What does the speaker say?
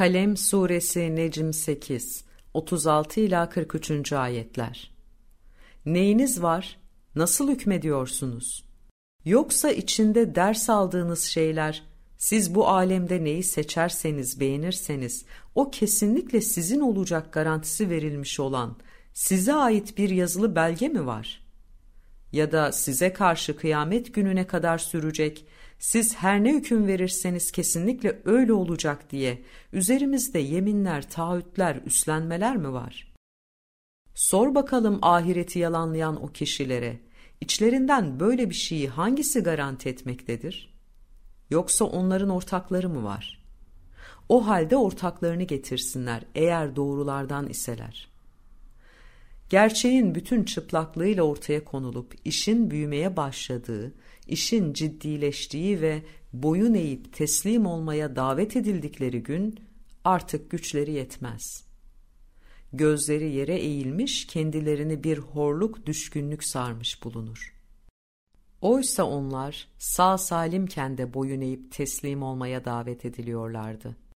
Kalem Suresi Necm 8 36 ila 43. ayetler. Neyiniz var? Nasıl hükmediyorsunuz? Yoksa içinde ders aldığınız şeyler, siz bu alemde neyi seçerseniz, beğenirseniz, o kesinlikle sizin olacak garantisi verilmiş olan, size ait bir yazılı belge mi var? Ya da size karşı kıyamet gününe kadar sürecek, siz her ne hüküm verirseniz kesinlikle öyle olacak diye üzerimizde yeminler, taahhütler, üstlenmeler mi var? Sor bakalım ahireti yalanlayan o kişilere, içlerinden böyle bir şeyi hangisi garanti etmektedir? Yoksa onların ortakları mı var? O halde ortaklarını getirsinler eğer doğrulardan iseler. Gerçeğin bütün çıplaklığıyla ortaya konulup işin büyümeye başladığı, işin ciddileştiği ve boyun eğip teslim olmaya davet edildikleri gün artık güçleri yetmez. Gözleri yere eğilmiş, kendilerini bir horluk düşkünlük sarmış bulunur. Oysa onlar sağ salimken de boyun eğip teslim olmaya davet ediliyorlardı.